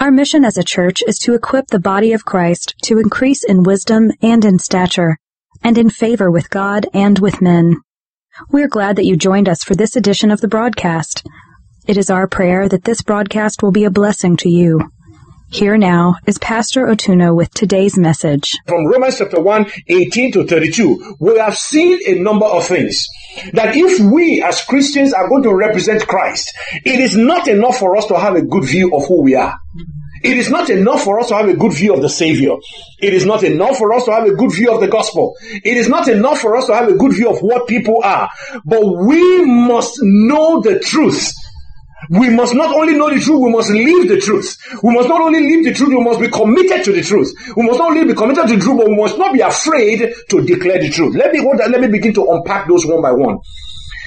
Our mission as a church is to equip the body of Christ to increase in wisdom and in stature, and in favor with God and with men. We're glad that you joined us for this edition of the broadcast. It is our prayer that this broadcast will be a blessing to you. Here now is Pastor Otuno with today's message. From Romans chapter 1, 18 to 32, we have seen a number of things. That if we as Christians are going to represent Christ, it is not enough for us to have a good view of who we are. It is not enough for us to have a good view of the Savior. It is not enough for us to have a good view of the gospel. It is not enough for us to have a good view of what people are. But we must know the truth. We must not only know the truth, we must live the truth. We must not only live the truth, we must be committed to the truth. We must not only be committed to the truth, but we must not be afraid to declare the truth. Let me, let me begin to unpack those one by one.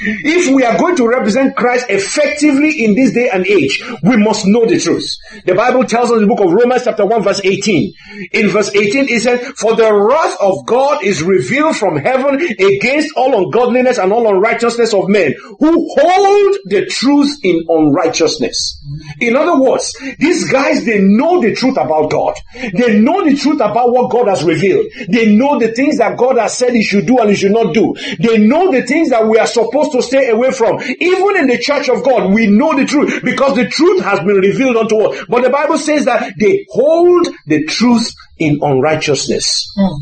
If we are going to represent Christ effectively in this day and age, we must know the truth. The Bible tells us in the book of Romans chapter 1 verse 18. In verse 18 it says, For the wrath of God is revealed from heaven against all ungodliness and all unrighteousness of men who hold the truth in unrighteousness. In other words, these guys, they know the truth about God. They know the truth about what God has revealed. They know the things that God has said he should do and he should not do. They know the things that we are supposed to stay away from. Even in the church of God, we know the truth because the truth has been revealed unto us. But the Bible says that they hold the truth in unrighteousness. Mm.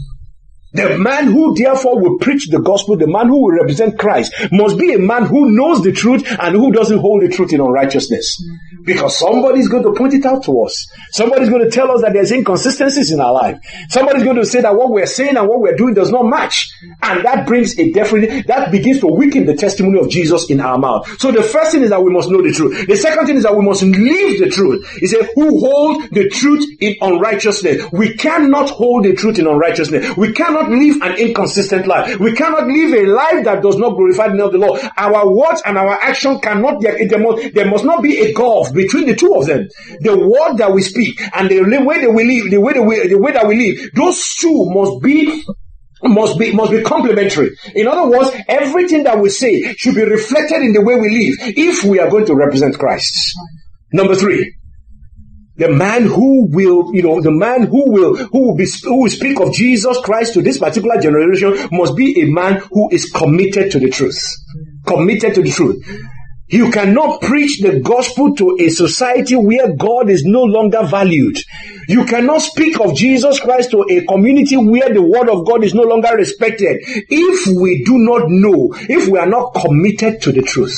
The man who therefore will preach the gospel, the man who will represent Christ, must be a man who knows the truth and who doesn't hold the truth in unrighteousness. Because somebody's going to point it out to us. Somebody's going to tell us that there's inconsistencies in our life. Somebody's going to say that what we're saying and what we're doing does not match. And that brings a definite, that begins to weaken the testimony of Jesus in our mouth. So the first thing is that we must know the truth. The second thing is that we must live the truth. He said, who hold the truth in unrighteousness. We cannot hold the truth in unrighteousness. We cannot live an inconsistent life. We cannot live a life that does not glorify the name of the Lord. Our words and our action cannot, there must, there must not be a gulf between the two of them. The word that we speak and the way that we live, the way that we, the way that we live, those two must be must be must be complementary. In other words, everything that we say should be reflected in the way we live if we are going to represent Christ. Number three, the man who will, you know, the man who will, who will be, who will speak of Jesus Christ to this particular generation must be a man who is committed to the truth. Committed to the truth. You cannot preach the gospel to a society where God is no longer valued. You cannot speak of Jesus Christ to a community where the word of God is no longer respected if we do not know, if we are not committed to the truth.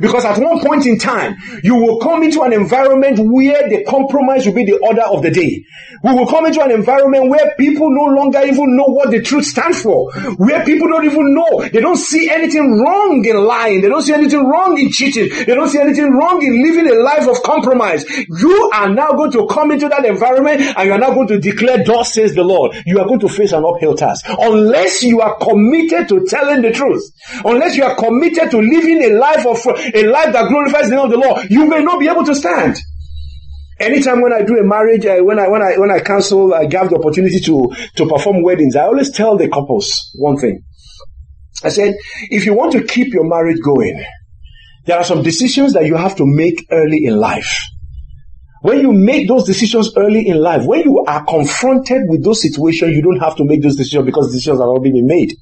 Because at one point in time, you will come into an environment where the compromise will be the order of the day. We will come into an environment where people no longer even know what the truth stands for. Where people don't even know. They don't see anything wrong in lying. They don't see anything wrong in cheating. They don't see anything wrong in living a life of compromise. You are now going to come into that environment and you are now going to declare, thus says the Lord. You are going to face an uphill task. Unless you are committed to telling the truth. Unless you are committed to living a life of a life that glorifies the name of the Lord, you may not be able to stand. Anytime when I do a marriage, uh, when I when I when I counsel, I give the opportunity to to perform weddings. I always tell the couples one thing. I said, if you want to keep your marriage going, there are some decisions that you have to make early in life. When you make those decisions early in life, when you are confronted with those situations, you don't have to make those decisions because decisions have already been made.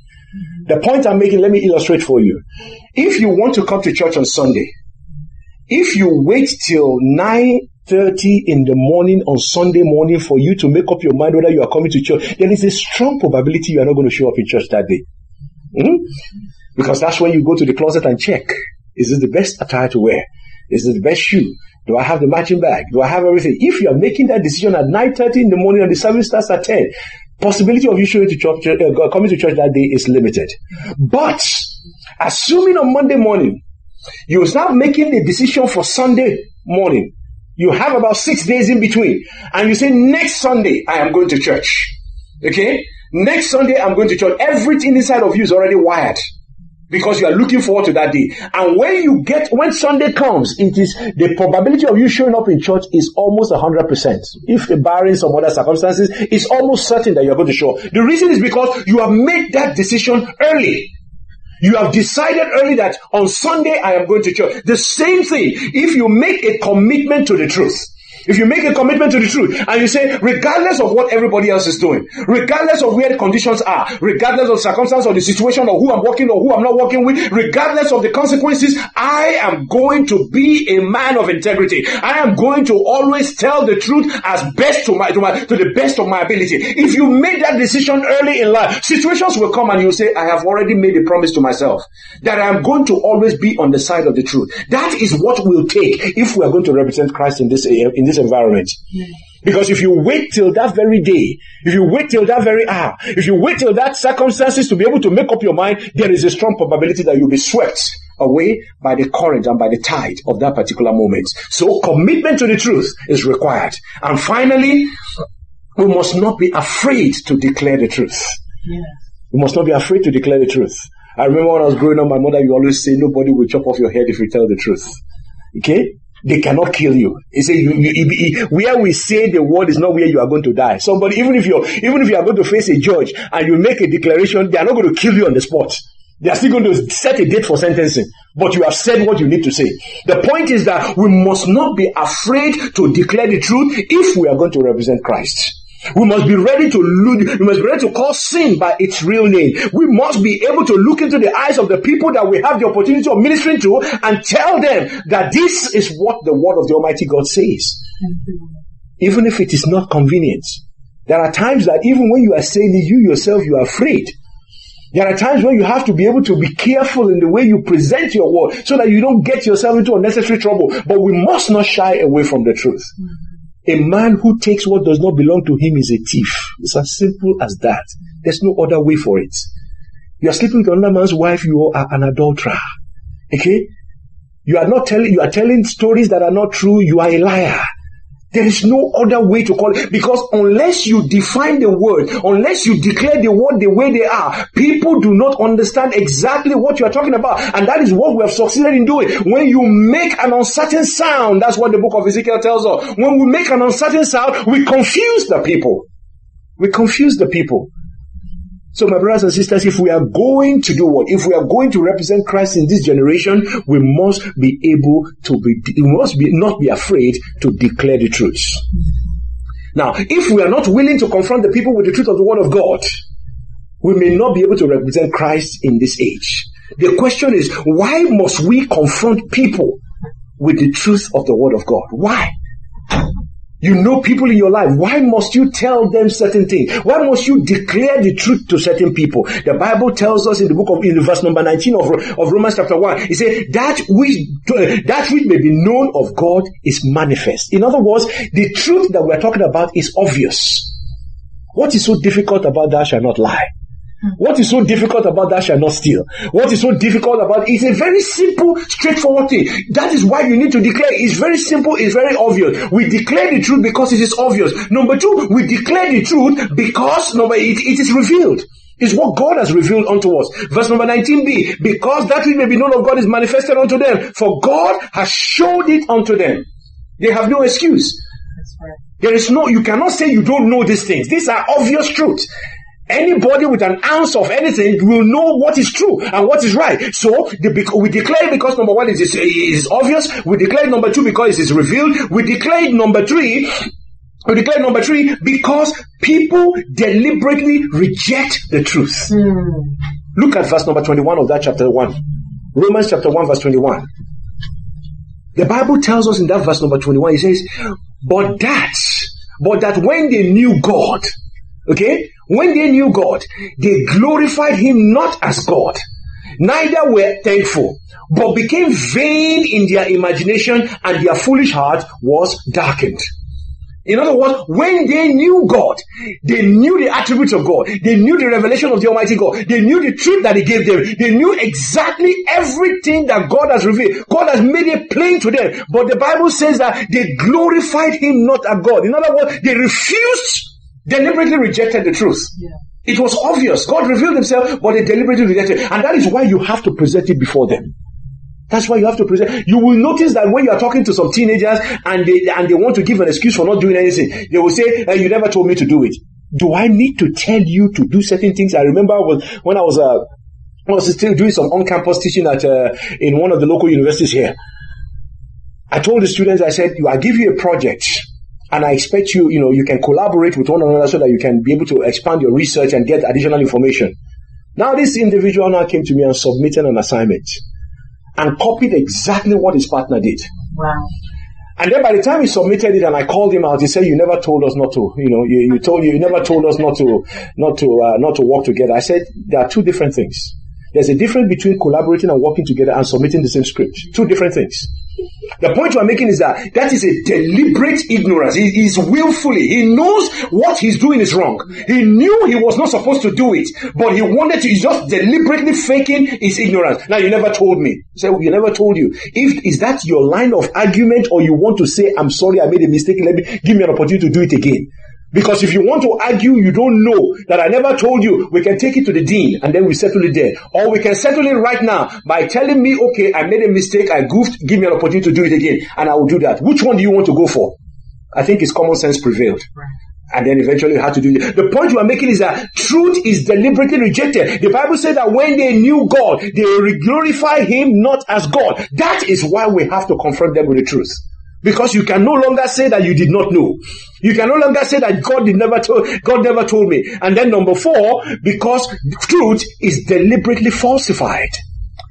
The point I'm making, let me illustrate for you. If you want to come to church on Sunday, if you wait till 9.30 in the morning on Sunday morning for you to make up your mind whether you are coming to church, there is a strong probability you are not going to show up in church that day. Mm-hmm. Because that's when you go to the closet and check. Is this the best attire to wear? Is this the best shoe? Do I have the matching bag? Do I have everything? If you are making that decision at 9.30 in the morning and the service starts at 10, possibility of you showing to church, uh, coming to church that day is limited. But assuming on Monday morning you start making the decision for Sunday morning, You have about six days in between. And you say, next Sunday, I am going to church. Okay? Next Sunday, I'm going to church. Everything inside of you is already wired because you are looking forward to that day. And when you get, when Sunday comes, it is, the probability of you showing up in church is almost 100%. If barring some other circumstances, it's almost certain that you're going to show. The reason is because you have made that decision early. You have decided early that on Sunday I am going to church. The same thing, if you make a commitment to the truth, if you make a commitment to the truth and you say, regardless of what everybody else is doing, regardless of where the conditions are, regardless of circumstance or the situation or who I'm working or who I'm not working with, regardless of the consequences, I am going to be a man of integrity. I am going to always tell the truth as best to my, to my, to the best of my ability. If you make that decision early in life, situations will come and you say, I have already made a promise to myself that I am going to always be on the side of the truth. That is what we'll take if we are going to represent Christ in this, in this environment. Because if you wait till that very day, if you wait till that very hour, if you wait till that circumstances to be able to make up your mind, there is a strong probability that you'll be swept away by the current and by the tide of that particular moment. So commitment to the truth is required. And finally, we must not be afraid to declare the truth. Yes. We must not be afraid to declare the truth. I remember when I was growing up, my mother used always say, nobody will chop off your head if you tell the truth. Okay? They cannot kill you. He said, you, you, you, where we say the word is not where you are going to die. Somebody, even if you're, even if you are going to face a judge and you make a declaration, they are not going to kill you on the spot. They are still going to set a date for sentencing, but you have said what you need to say. The point is that we must not be afraid to declare the truth if we are going to represent Christ. We must be ready to we must be ready to call sin by its real name. We must be able to look into the eyes of the people that we have the opportunity of ministering to and tell them that this is what the word of the Almighty God says. Even if it is not convenient. There are times that even when you are saying it, you yourself, you are afraid. There are times when you have to be able to be careful in the way you present your word so that you don't get yourself into unnecessary trouble. But we must not shy away from the truth. A man who takes what does not belong to him is a thief. It's as simple as that. There's no other way for it. You are sleeping with another man's wife, you are an adulterer. Okay? You are not telling, you are telling stories that are not true, you are a liar. There is no other way to call it because unless you define the word, unless you declare the word the way they are, people do not understand exactly what you are talking about. And that is what we have succeeded in doing. When you make an uncertain sound, that's what the book of Ezekiel tells us. When we make an uncertain sound, we confuse the people. We confuse the people. So my brothers and sisters, if we are going to do what? If we are going to represent Christ in this generation, we must be able to be, we must be, not be afraid to declare the truth. Now, if we are not willing to confront the people with the truth of the word of God, we may not be able to represent Christ in this age. The question is, why must we confront people with the truth of the word of God? Why? You know people in your life. Why must you tell them certain things? Why must you declare the truth to certain people? The Bible tells us in the book of, in verse number 19 of, of Romans chapter 1, it says, that which, that which may be known of God is manifest. In other words, the truth that we're talking about is obvious. What is so difficult about that shall not lie? What is so difficult about that shall not steal? What is so difficult about it is a very simple, straightforward thing. That is why you need to declare. It's very simple, it's very obvious. We declare the truth because it is obvious. Number two, we declare the truth because number it, it is revealed. It's what God has revealed unto us. Verse number 19b, because that which may be known of God is manifested unto them, for God has showed it unto them. They have no excuse. There is no, you cannot say you don't know these things. These are obvious truths. Anybody with an ounce of anything will know what is true and what is right. So the, we declare because number one is, is obvious. We declare number two because it is revealed. We declare number three we declare number three because people deliberately reject the truth. Mm. Look at verse number 21 of that chapter 1. Romans chapter 1 verse 21. The Bible tells us in that verse number 21, it says, but that, but that when they knew God, okay, when they knew God, they glorified him not as God, neither were thankful, but became vain in their imagination and their foolish heart was darkened. In other words, when they knew God, they knew the attributes of God, they knew the revelation of the Almighty God, they knew the truth that He gave them, they knew exactly everything that God has revealed. God has made it plain to them. But the Bible says that they glorified Him not as God. In other words, they refused, deliberately rejected the truth. Yeah. It was obvious. God revealed Himself, but they deliberately rejected it. And that is why you have to present it before them. That's why you have to present. You will notice that when you are talking to some teenagers and they and they want to give an excuse for not doing anything, they will say, hey, "You never told me to do it." Do I need to tell you to do certain things? I remember when I was uh, I was still doing some on-campus teaching at uh, in one of the local universities here. I told the students, I said, "I give you a project." And I expect you, you know, you can collaborate with one another so that you can be able to expand your research and get additional information. Now this individual now came to me and submitted an assignment and copied exactly what his partner did. Wow. And then by the time he submitted it and I called him out, he said, you never told us not to, you know, you, you told, you never told us not to, not to, uh, not to work together. I said, there are two different things. There's a difference between collaborating and working together and submitting the same script. Two different things. The point we're making is that that is a deliberate ignorance. He is willfully. He knows what he's doing is wrong. He knew he was not supposed to do it, but he wanted to. He's just deliberately faking his ignorance. Now you never told me. So you never told you. If is that your line of argument, or you want to say, "I'm sorry, I made a mistake. Let me give me an opportunity to do it again." Because if you want to argue, you don't know that I never told you, we can take it to the dean and then we settle it there. Or we can settle it right now by telling me, okay, I made a mistake, I goofed, give me an opportunity to do it again, and I will do that. Which one do you want to go for? I think it's common sense prevailed. And then eventually you had to do it. The point you are making is that truth is deliberately rejected. The Bible said that when they knew God, they glorify Him not as God. That is why we have to confront them with the truth. Because you can no longer say that you did not know. You can no longer say that God did never told, God never told me. And then number four, because truth is deliberately falsified.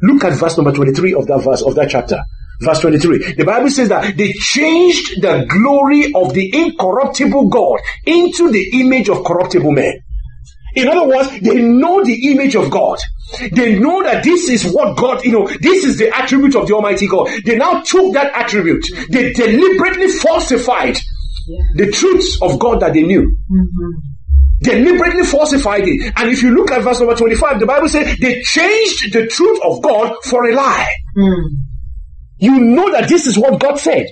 Look at verse number 23 of that verse, of that chapter. Verse 23. The Bible says that they changed the glory of the incorruptible God into the image of corruptible men. In other words, they know the image of God. They know that this is what God, you know, this is the attribute of the Almighty God. They now took that attribute. They deliberately falsified yeah. the truths of God that they knew. Mm-hmm. Deliberately falsified it. And if you look at verse number 25, the Bible says they changed the truth of God for a lie. Mm. You know that this is what God said.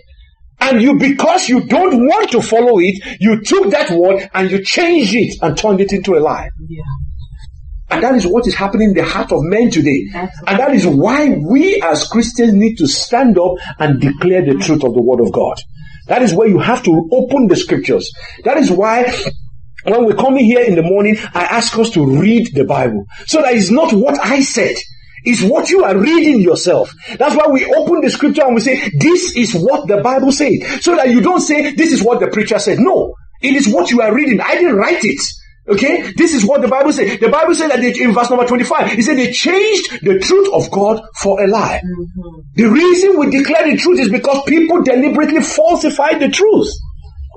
And you, because you don't want to follow it, you took that word and you changed it and turned it into a lie. Yeah. And that is what is happening in the heart of men today. Absolutely. And that is why we as Christians need to stand up and declare the truth of the Word of God. That is where you have to open the scriptures. That is why when we come in here in the morning, I ask us to read the Bible. So that it's not what I said. It's what you are reading yourself. That's why we open the scripture and we say, this is what the Bible says. So that you don't say, this is what the preacher said. No. It is what you are reading. I didn't write it. Okay? This is what the Bible says. The Bible says that they, in verse number 25, it said they changed the truth of God for a lie. Mm-hmm. The reason we declare the truth is because people deliberately falsify the truth.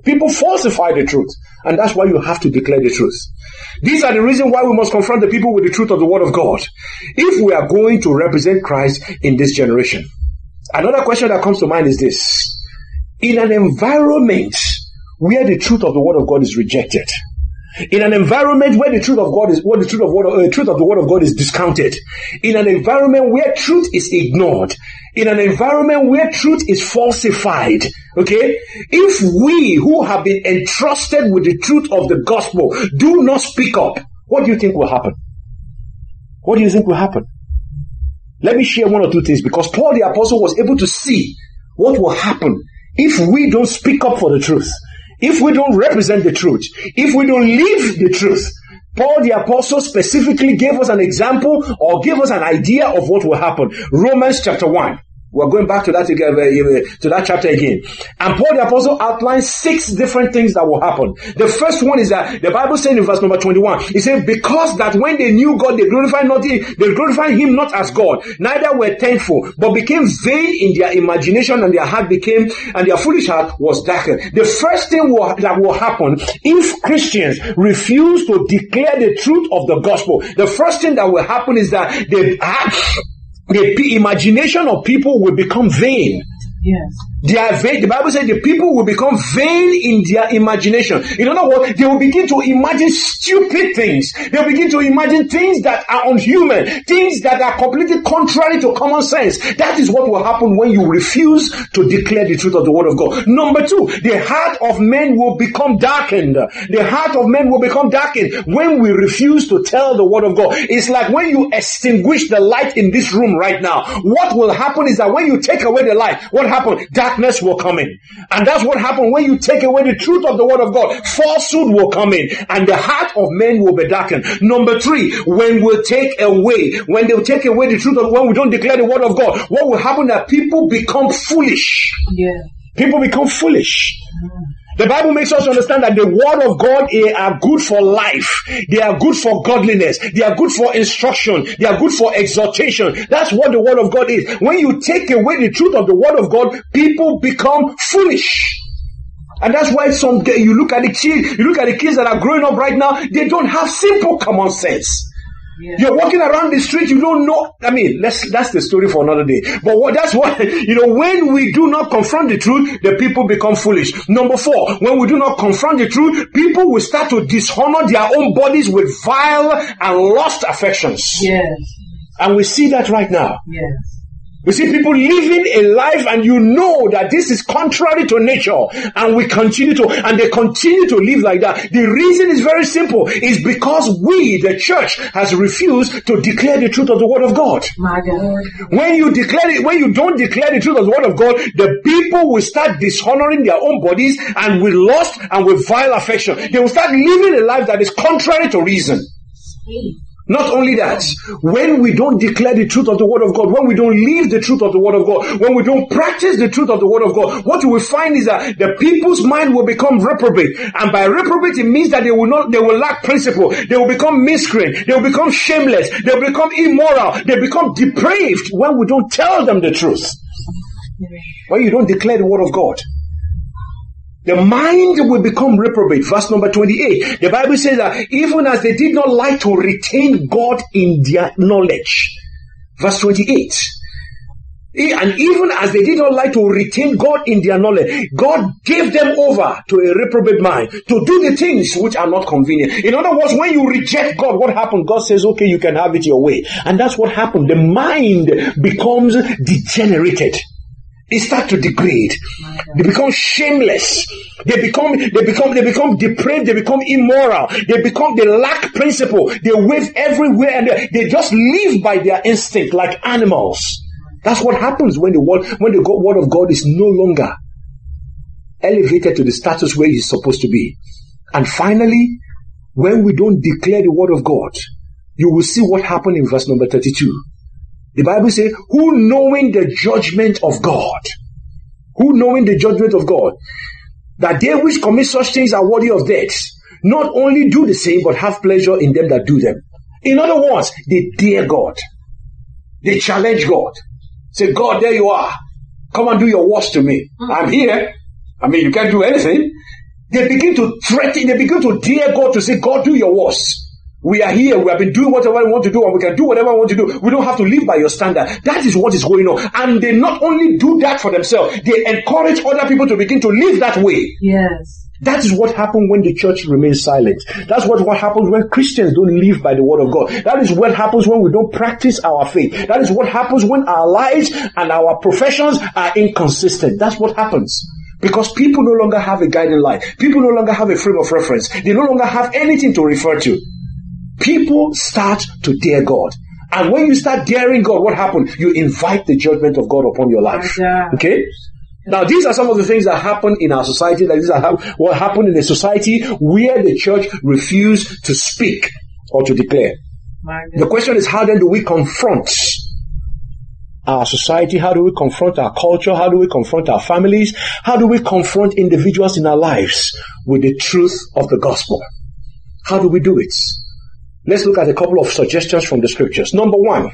People falsify the truth. And that's why you have to declare the truth. These are the reasons why we must confront the people with the truth of the Word of God. If we are going to represent Christ in this generation. Another question that comes to mind is this. In an environment where the truth of the Word of God is rejected, in an environment where the truth of God is, where the truth of, word, uh, truth of the word of God is discounted, in an environment where truth is ignored, in an environment where truth is falsified, okay? If we who have been entrusted with the truth of the gospel do not speak up, what do you think will happen? What do you think will happen? Let me share one or two things because Paul the apostle was able to see what will happen if we don't speak up for the truth. If we don't represent the truth, if we don't live the truth, Paul the apostle specifically gave us an example or gave us an idea of what will happen. Romans chapter 1. We're going back to that uh, to that chapter again. And Paul the apostle outlines six different things that will happen. The first one is that the Bible says in verse number 21, he says, because that when they knew God, they glorified not they glorified him not as God, neither were thankful, but became vain in their imagination and their heart became, and their foolish heart was darkened. The first thing will, that will happen if Christians refuse to declare the truth of the gospel, the first thing that will happen is that they, the imagination of people will become vain. Yes. They are vain. The Bible says the people will become vain in their imagination. In other words, they will begin to imagine stupid things. They'll begin to imagine things that are unhuman, things that are completely contrary to common sense. That is what will happen when you refuse to declare the truth of the word of God. Number two, the heart of men will become darkened. The heart of men will become darkened when we refuse to tell the word of God. It's like when you extinguish the light in this room right now. What will happen is that when you take away the light, what happened? Darkness will come in. And that's what happened when you take away the truth of the word of God. Falsehood will come in and the heart of men will be darkened. Number three, when we take away, when they take away the truth of, when we don't declare the word of God, what will happen that people become foolish. Yeah. People become foolish. Mm. The Bible makes us understand that the word of God eh, are good for life. They are good for godliness. They are good for instruction. They are good for exhortation. That's what the word of God is. When you take away the truth of the word of God, people become foolish. And that's why some you look at the kids, you look at the kids that are growing up right now, they don't have simple common sense. You're walking around the street, you don't know. I mean, let's, that's the story for another day. But what, that's why, you know, when we do not confront the truth, the people become foolish. Number four, when we do not confront the truth, people will start to dishonor their own bodies with vile and lost affections. Yes. And we see that right now. Yes. We see people living a life and you know that this is contrary to nature and we continue to, and they continue to live like that. The reason is very simple. Is because we, the church, has refused to declare the truth of the word of God. My God. When you declare it, when you don't declare the truth of the word of God, the people will start dishonoring their own bodies and with lust and with vile affection. They will start living a life that is contrary to reason. Sweet. Not only that, when we don't declare the truth of the word of God, when we don't live the truth of the word of God, when we don't practice the truth of the word of God, what you will find is that the people's mind will become reprobate. And by reprobate, it means that they will not, they will lack principle. They will become miscreant. They will become shameless. They will become immoral. They become depraved when we don't tell them the truth. When you don't declare the word of God. The mind will become reprobate. Verse number 28. The Bible says that even as they did not like to retain God in their knowledge. Verse 28. And even as they did not like to retain God in their knowledge, God gave them over to a reprobate mind to do the things which are not convenient. In other words, when you reject God, what happened? God says, okay, you can have it your way. And that's what happened. The mind becomes degenerated. They start to degrade. They become shameless. They become, they become, they become depraved. They become immoral. They become, they lack principle. They wave everywhere and they, just live by their instinct like animals. That's what happens when the word, when the word of God is no longer elevated to the status where he's supposed to be. And finally, when we don't declare the word of God, you will see what happened in verse number 32. The Bible says, who knowing the judgment of God, who knowing the judgment of God, that they which commit such things are worthy of death, not only do the same, but have pleasure in them that do them. In other words, they dare God. They challenge God. Say, God, there you are. Come and do your worst to me. Mm-hmm. I'm here. I mean, you can't do anything. They begin to threaten, they begin to dare God to say, God, do your worst. We are here. We have been doing whatever we want to do and we can do whatever we want to do. We don't have to live by your standard. That is what is going on. And they not only do that for themselves, they encourage other people to begin to live that way. Yes. That is what happens when the church remains silent. That's what, what happens when Christians don't live by the word of God. That is what happens when we don't practice our faith. That is what happens when our lives and our professions are inconsistent. That's what happens. Because people no longer have a guiding light. People no longer have a frame of reference. They no longer have anything to refer to people start to dare God. And when you start daring God, what happens? You invite the judgment of God upon your life. Okay? Now, these are some of the things that happen in our society. That these are what happened in a society where the church refused to speak or to declare. The question is, how then do we confront our society? How do we confront our culture? How do we confront our families? How do we confront individuals in our lives with the truth of the gospel? How do we do it? Let's look at a couple of suggestions from the scriptures. Number one,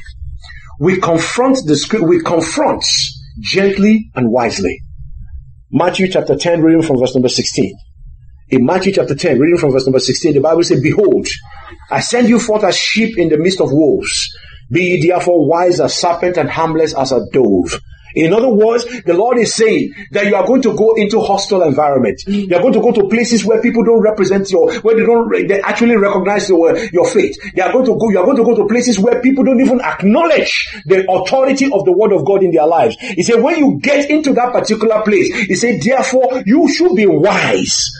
we confront the we confront gently and wisely. Matthew chapter 10, reading from verse number 16. In Matthew chapter 10, reading from verse number 16, the Bible says, Behold, I send you forth as sheep in the midst of wolves. Be ye therefore wise as a serpent and harmless as a dove. In other words, the Lord is saying that you are going to go into hostile environment. You are going to go to places where people don't represent your, where they don't, they actually recognize your, your faith. You are going to go, you are going to go to places where people don't even acknowledge the authority of the word of God in their lives. He said, when you get into that particular place, he said, therefore, you should be wise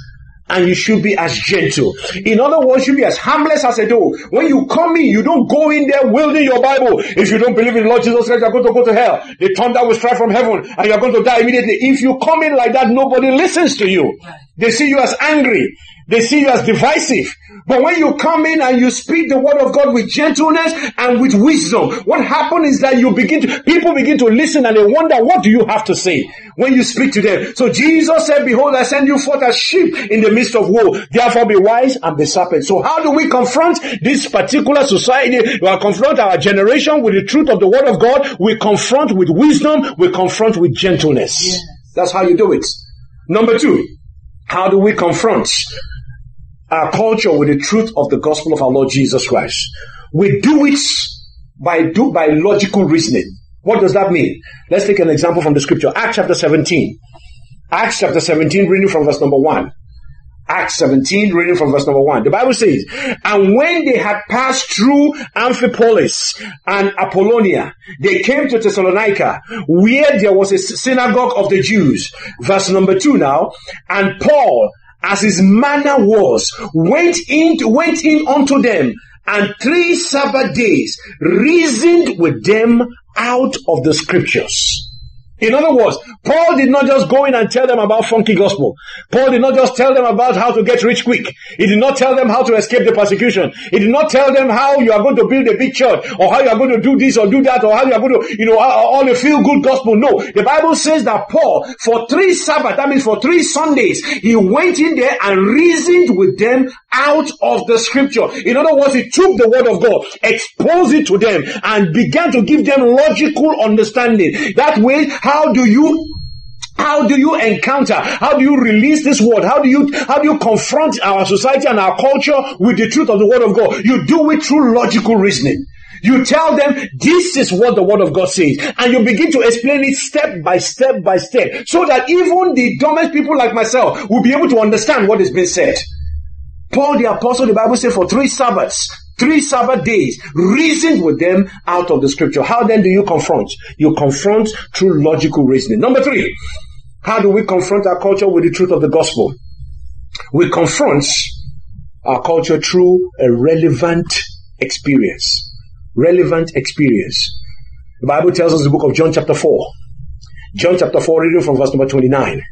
and you should be as gentle. In other words, you should be as harmless as a dove. When you come in, you don't go in there wielding your Bible. If you don't believe in the Lord Jesus Christ, you're going to go to hell. The thunder will strike from heaven and you're going to die immediately. If you come in like that, nobody listens to you. They see you as angry. They see you as divisive. But when you come in and you speak the word of God with gentleness and with wisdom, what happens is that you begin to, people begin to listen and they wonder, what do you have to say when you speak to them? So Jesus said, behold, I send you forth as sheep in the midst of woe. Therefore be wise and be serpent. So how do we confront this particular society? We confront our generation with the truth of the word of God. We confront with wisdom. We confront with gentleness. Yes. That's how you do it. Number two, how do we confront our culture with the truth of the gospel of our Lord Jesus Christ. We do it by do by logical reasoning. What does that mean? Let's take an example from the scripture. Acts chapter 17. Acts chapter 17, reading from verse number 1. Acts 17, reading from verse number 1. The Bible says, And when they had passed through Amphipolis and Apollonia, they came to Thessalonica, where there was a synagogue of the Jews. Verse number 2 now. And Paul, as his manner was, went in, went in unto them, and three Sabbath days reasoned with them out of the scriptures. In other words, Paul did not just go in and tell them about funky gospel. Paul did not just tell them about how to get rich quick. He did not tell them how to escape the persecution. He did not tell them how you are going to build a big church or how you are going to do this or do that or how you are going to, you know, all the feel good gospel. No. The Bible says that Paul, for three Sabbath, that means for three Sundays, he went in there and reasoned with them out of the scripture. In other words, he took the word of God, exposed it to them and began to give them logical understanding. That way, how do you how do you encounter? How do you release this word? How do you, how do you confront our society and our culture with the truth of the word of God? You do it through logical reasoning. You tell them this is what the word of God says and you begin to explain it step by step by step so that even the dumbest people like myself will be able to understand what is being said. Paul the apostle, the Bible says for three Sabbaths, three Sabbath days, reasoned with them out of the scripture. How then do you confront? You confront through logical reasoning. Number three, how do we confront our culture with the truth of the gospel? We confront our culture through a relevant experience. Relevant experience. The Bible tells us the book of John chapter 4. John chapter 4, reading from verse number 29.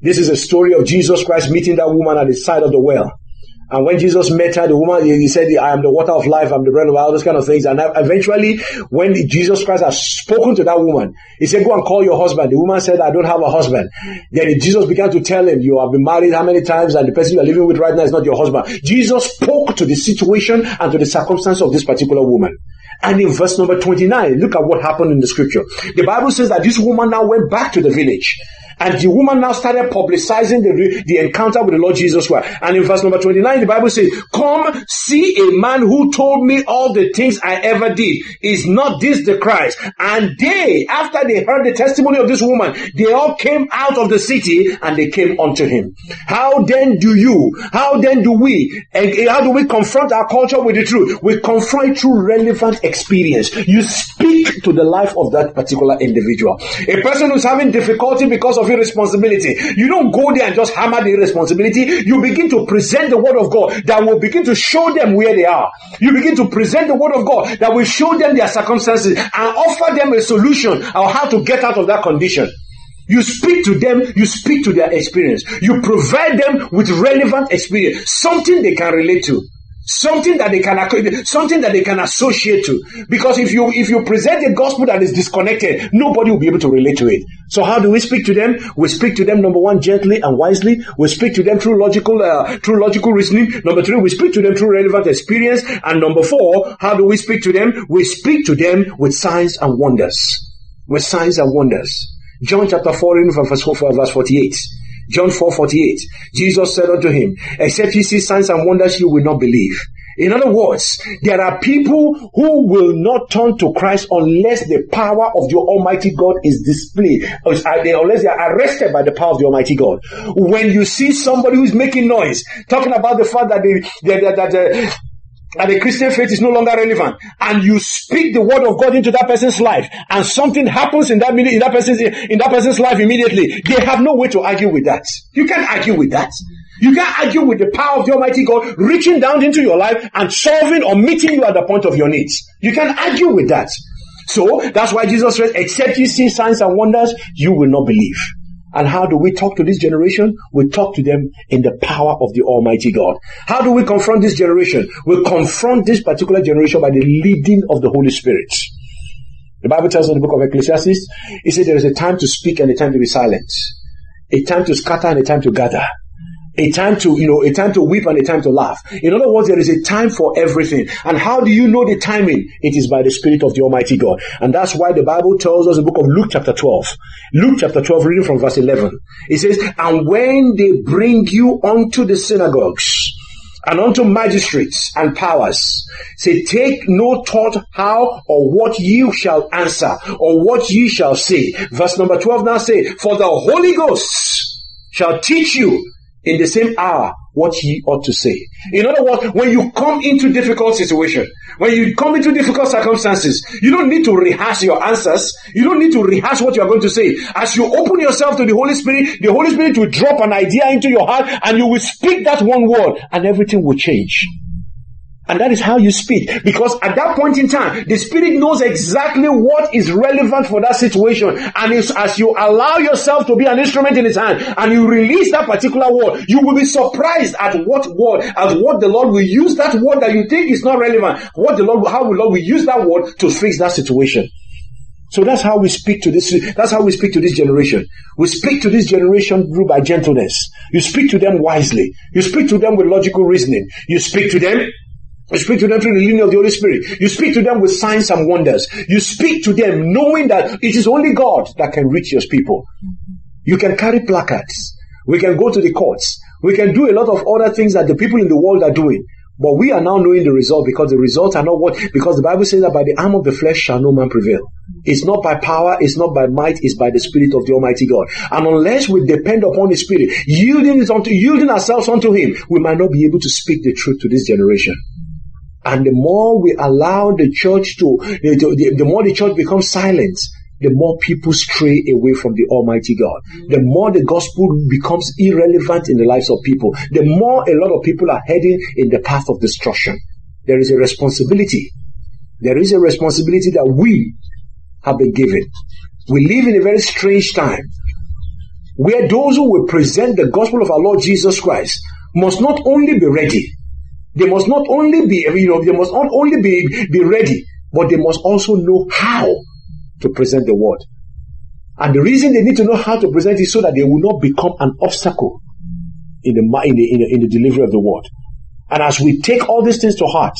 This is a story of Jesus Christ meeting that woman at the side of the well. And when Jesus met her, the woman, he said, I am the water of life, I'm the bread of life, all those kind of things. And eventually, when Jesus Christ has spoken to that woman, he said, go and call your husband. The woman said, I don't have a husband. Then Jesus began to tell him, you have been married how many times and the person you are living with right now is not your husband. Jesus spoke to the situation and to the circumstance of this particular woman. And in verse number 29, look at what happened in the scripture. The Bible says that this woman now went back to the village. And the woman now started publicizing the, the encounter with the Lord Jesus Christ. And in verse number 29, the Bible says, Come see a man who told me all the things I ever did. Is not this the Christ? And they, after they heard the testimony of this woman, they all came out of the city and they came unto him. How then do you, how then do we, and how do we confront our culture with the truth? We confront through relevant experience. You speak to the life of that particular individual. A person who's having difficulty because of irresponsibility. You don't go there and just hammer the irresponsibility. You begin to present the word of God that will begin to show them where they are. You begin to present the word of God that will show them their circumstances and offer them a solution on how to get out of that condition. You speak to them, you speak to their experience. You provide them with relevant experience, something they can relate to something that they can something that they can associate to. Because if you if you present a gospel that is disconnected nobody will be able to relate to it. So how do we speak to them? We speak to them number one gently and wisely. We speak to them through logical uh, through logical reasoning. Number three we speak to them through relevant experience. And number four how do we speak to them? We speak to them with signs and wonders. With signs and wonders. John chapter 4 verse 48 John 4 48. Jesus said unto him, Except ye see signs and wonders, you will not believe. In other words, there are people who will not turn to Christ unless the power of the Almighty God is displayed, unless uh, they are arrested by the power of the Almighty God. When you see somebody who's making noise, talking about the fact that they, that, that, that, uh, that the Christian faith is no longer relevant, and you speak the word of God into that person's life, and something happens in that minute, in that person's in that person's life immediately, they have no way to argue with that. You can't argue with that. You can't argue with the power of the Almighty God reaching down into your life and solving or meeting you at the point of your needs. You can't argue with that. So that's why Jesus says, except you see signs and wonders, you will not believe. And how do we talk to this generation? We talk to them in the power of the Almighty God. How do we confront this generation? We confront this particular generation by the leading of the Holy Spirit. The Bible tells us in the book of Ecclesiastes, it says there is a time to speak and a time to be silent, a time to scatter and a time to gather a time to, you know, a time to weep and a time to laugh. In other words, there is a time for everything. And how do you know the timing? It is by the Spirit of the Almighty God. And that's why the Bible tells us in the book of Luke chapter 12. Luke chapter 12, reading from verse 11. It says, And when they bring you unto the synagogues, and unto magistrates and powers. Say, take no thought how or what you shall answer or what ye shall say. Verse number 12 now say, For the Holy Ghost shall teach you in the same hour what ye ought to say. In other words, when you come into difficult situation, when you come into difficult circumstances, you don't need to rehearse your answers. You don't need to rehearse what you are going to say. As you open yourself to the Holy Spirit, the Holy Spirit will drop an idea into your heart and you will speak that one word and everything will change. And that is how you speak. Because at that point in time, the Spirit knows exactly what is relevant for that situation. And as you allow yourself to be an instrument in His hand and you release that particular word, you will be surprised at what word, at what the Lord will use that word that you think is not relevant. What the Lord, how will the Lord will use that word to fix that situation. So that's how we speak to this, that's how we speak to this generation. We speak to this generation through by gentleness. You speak to them wisely. You speak to them with logical reasoning. You speak to them you speak to them through the leading of the Holy Spirit. You speak to them with signs and wonders. You speak to them knowing that it is only God that can reach your people. You can carry placards. We can go to the courts. We can do a lot of other things that the people in the world are doing. But we are now knowing the result because the results are not what, because the Bible says that by the arm of the flesh shall no man prevail. It's not by power, it's not by might, it's by the Spirit of the Almighty God. And unless we depend upon the Spirit, yielding it unto, yielding ourselves unto Him, we might not be able to speak the truth to this generation. And the more we allow the church to, the, the, the more the church becomes silent, the more people stray away from the Almighty God. The more the gospel becomes irrelevant in the lives of people, the more a lot of people are heading in the path of destruction. There is a responsibility. There is a responsibility that we have been given. We live in a very strange time where those who will present the gospel of our Lord Jesus Christ must not only be ready, they must not only be, you know, they must not only be, be ready, but they must also know how to present the word. And the reason they need to know how to present it so that they will not become an obstacle in the, in the, in the, in the delivery of the word. And as we take all these things to heart,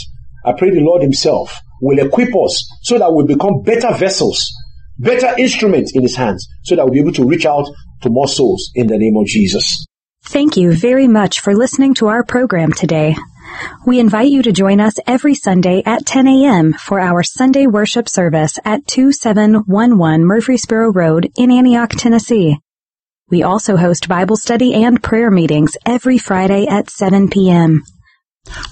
I pray the Lord Himself will equip us so that we become better vessels, better instruments in His hands, so that we'll be able to reach out to more souls in the name of Jesus. Thank you very much for listening to our program today. We invite you to join us every Sunday at 10 a.m. for our Sunday worship service at 2711 Murfreesboro Road in Antioch, Tennessee. We also host Bible study and prayer meetings every Friday at 7 p.m.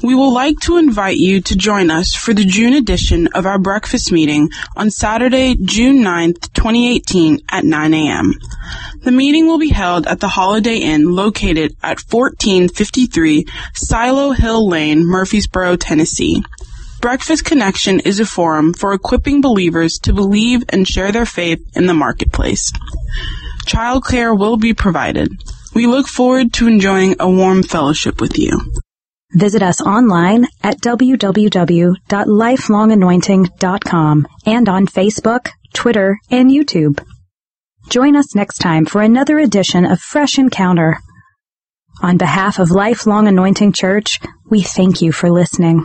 We will like to invite you to join us for the June edition of our breakfast meeting on Saturday, June 9th, 2018 at 9 a.m. The meeting will be held at the Holiday Inn located at 1453 Silo Hill Lane, Murfreesboro, Tennessee. Breakfast Connection is a forum for equipping believers to believe and share their faith in the marketplace. Childcare will be provided. We look forward to enjoying a warm fellowship with you. Visit us online at www.lifelonganointing.com and on Facebook, Twitter, and YouTube. Join us next time for another edition of Fresh Encounter. On behalf of Lifelong Anointing Church, we thank you for listening.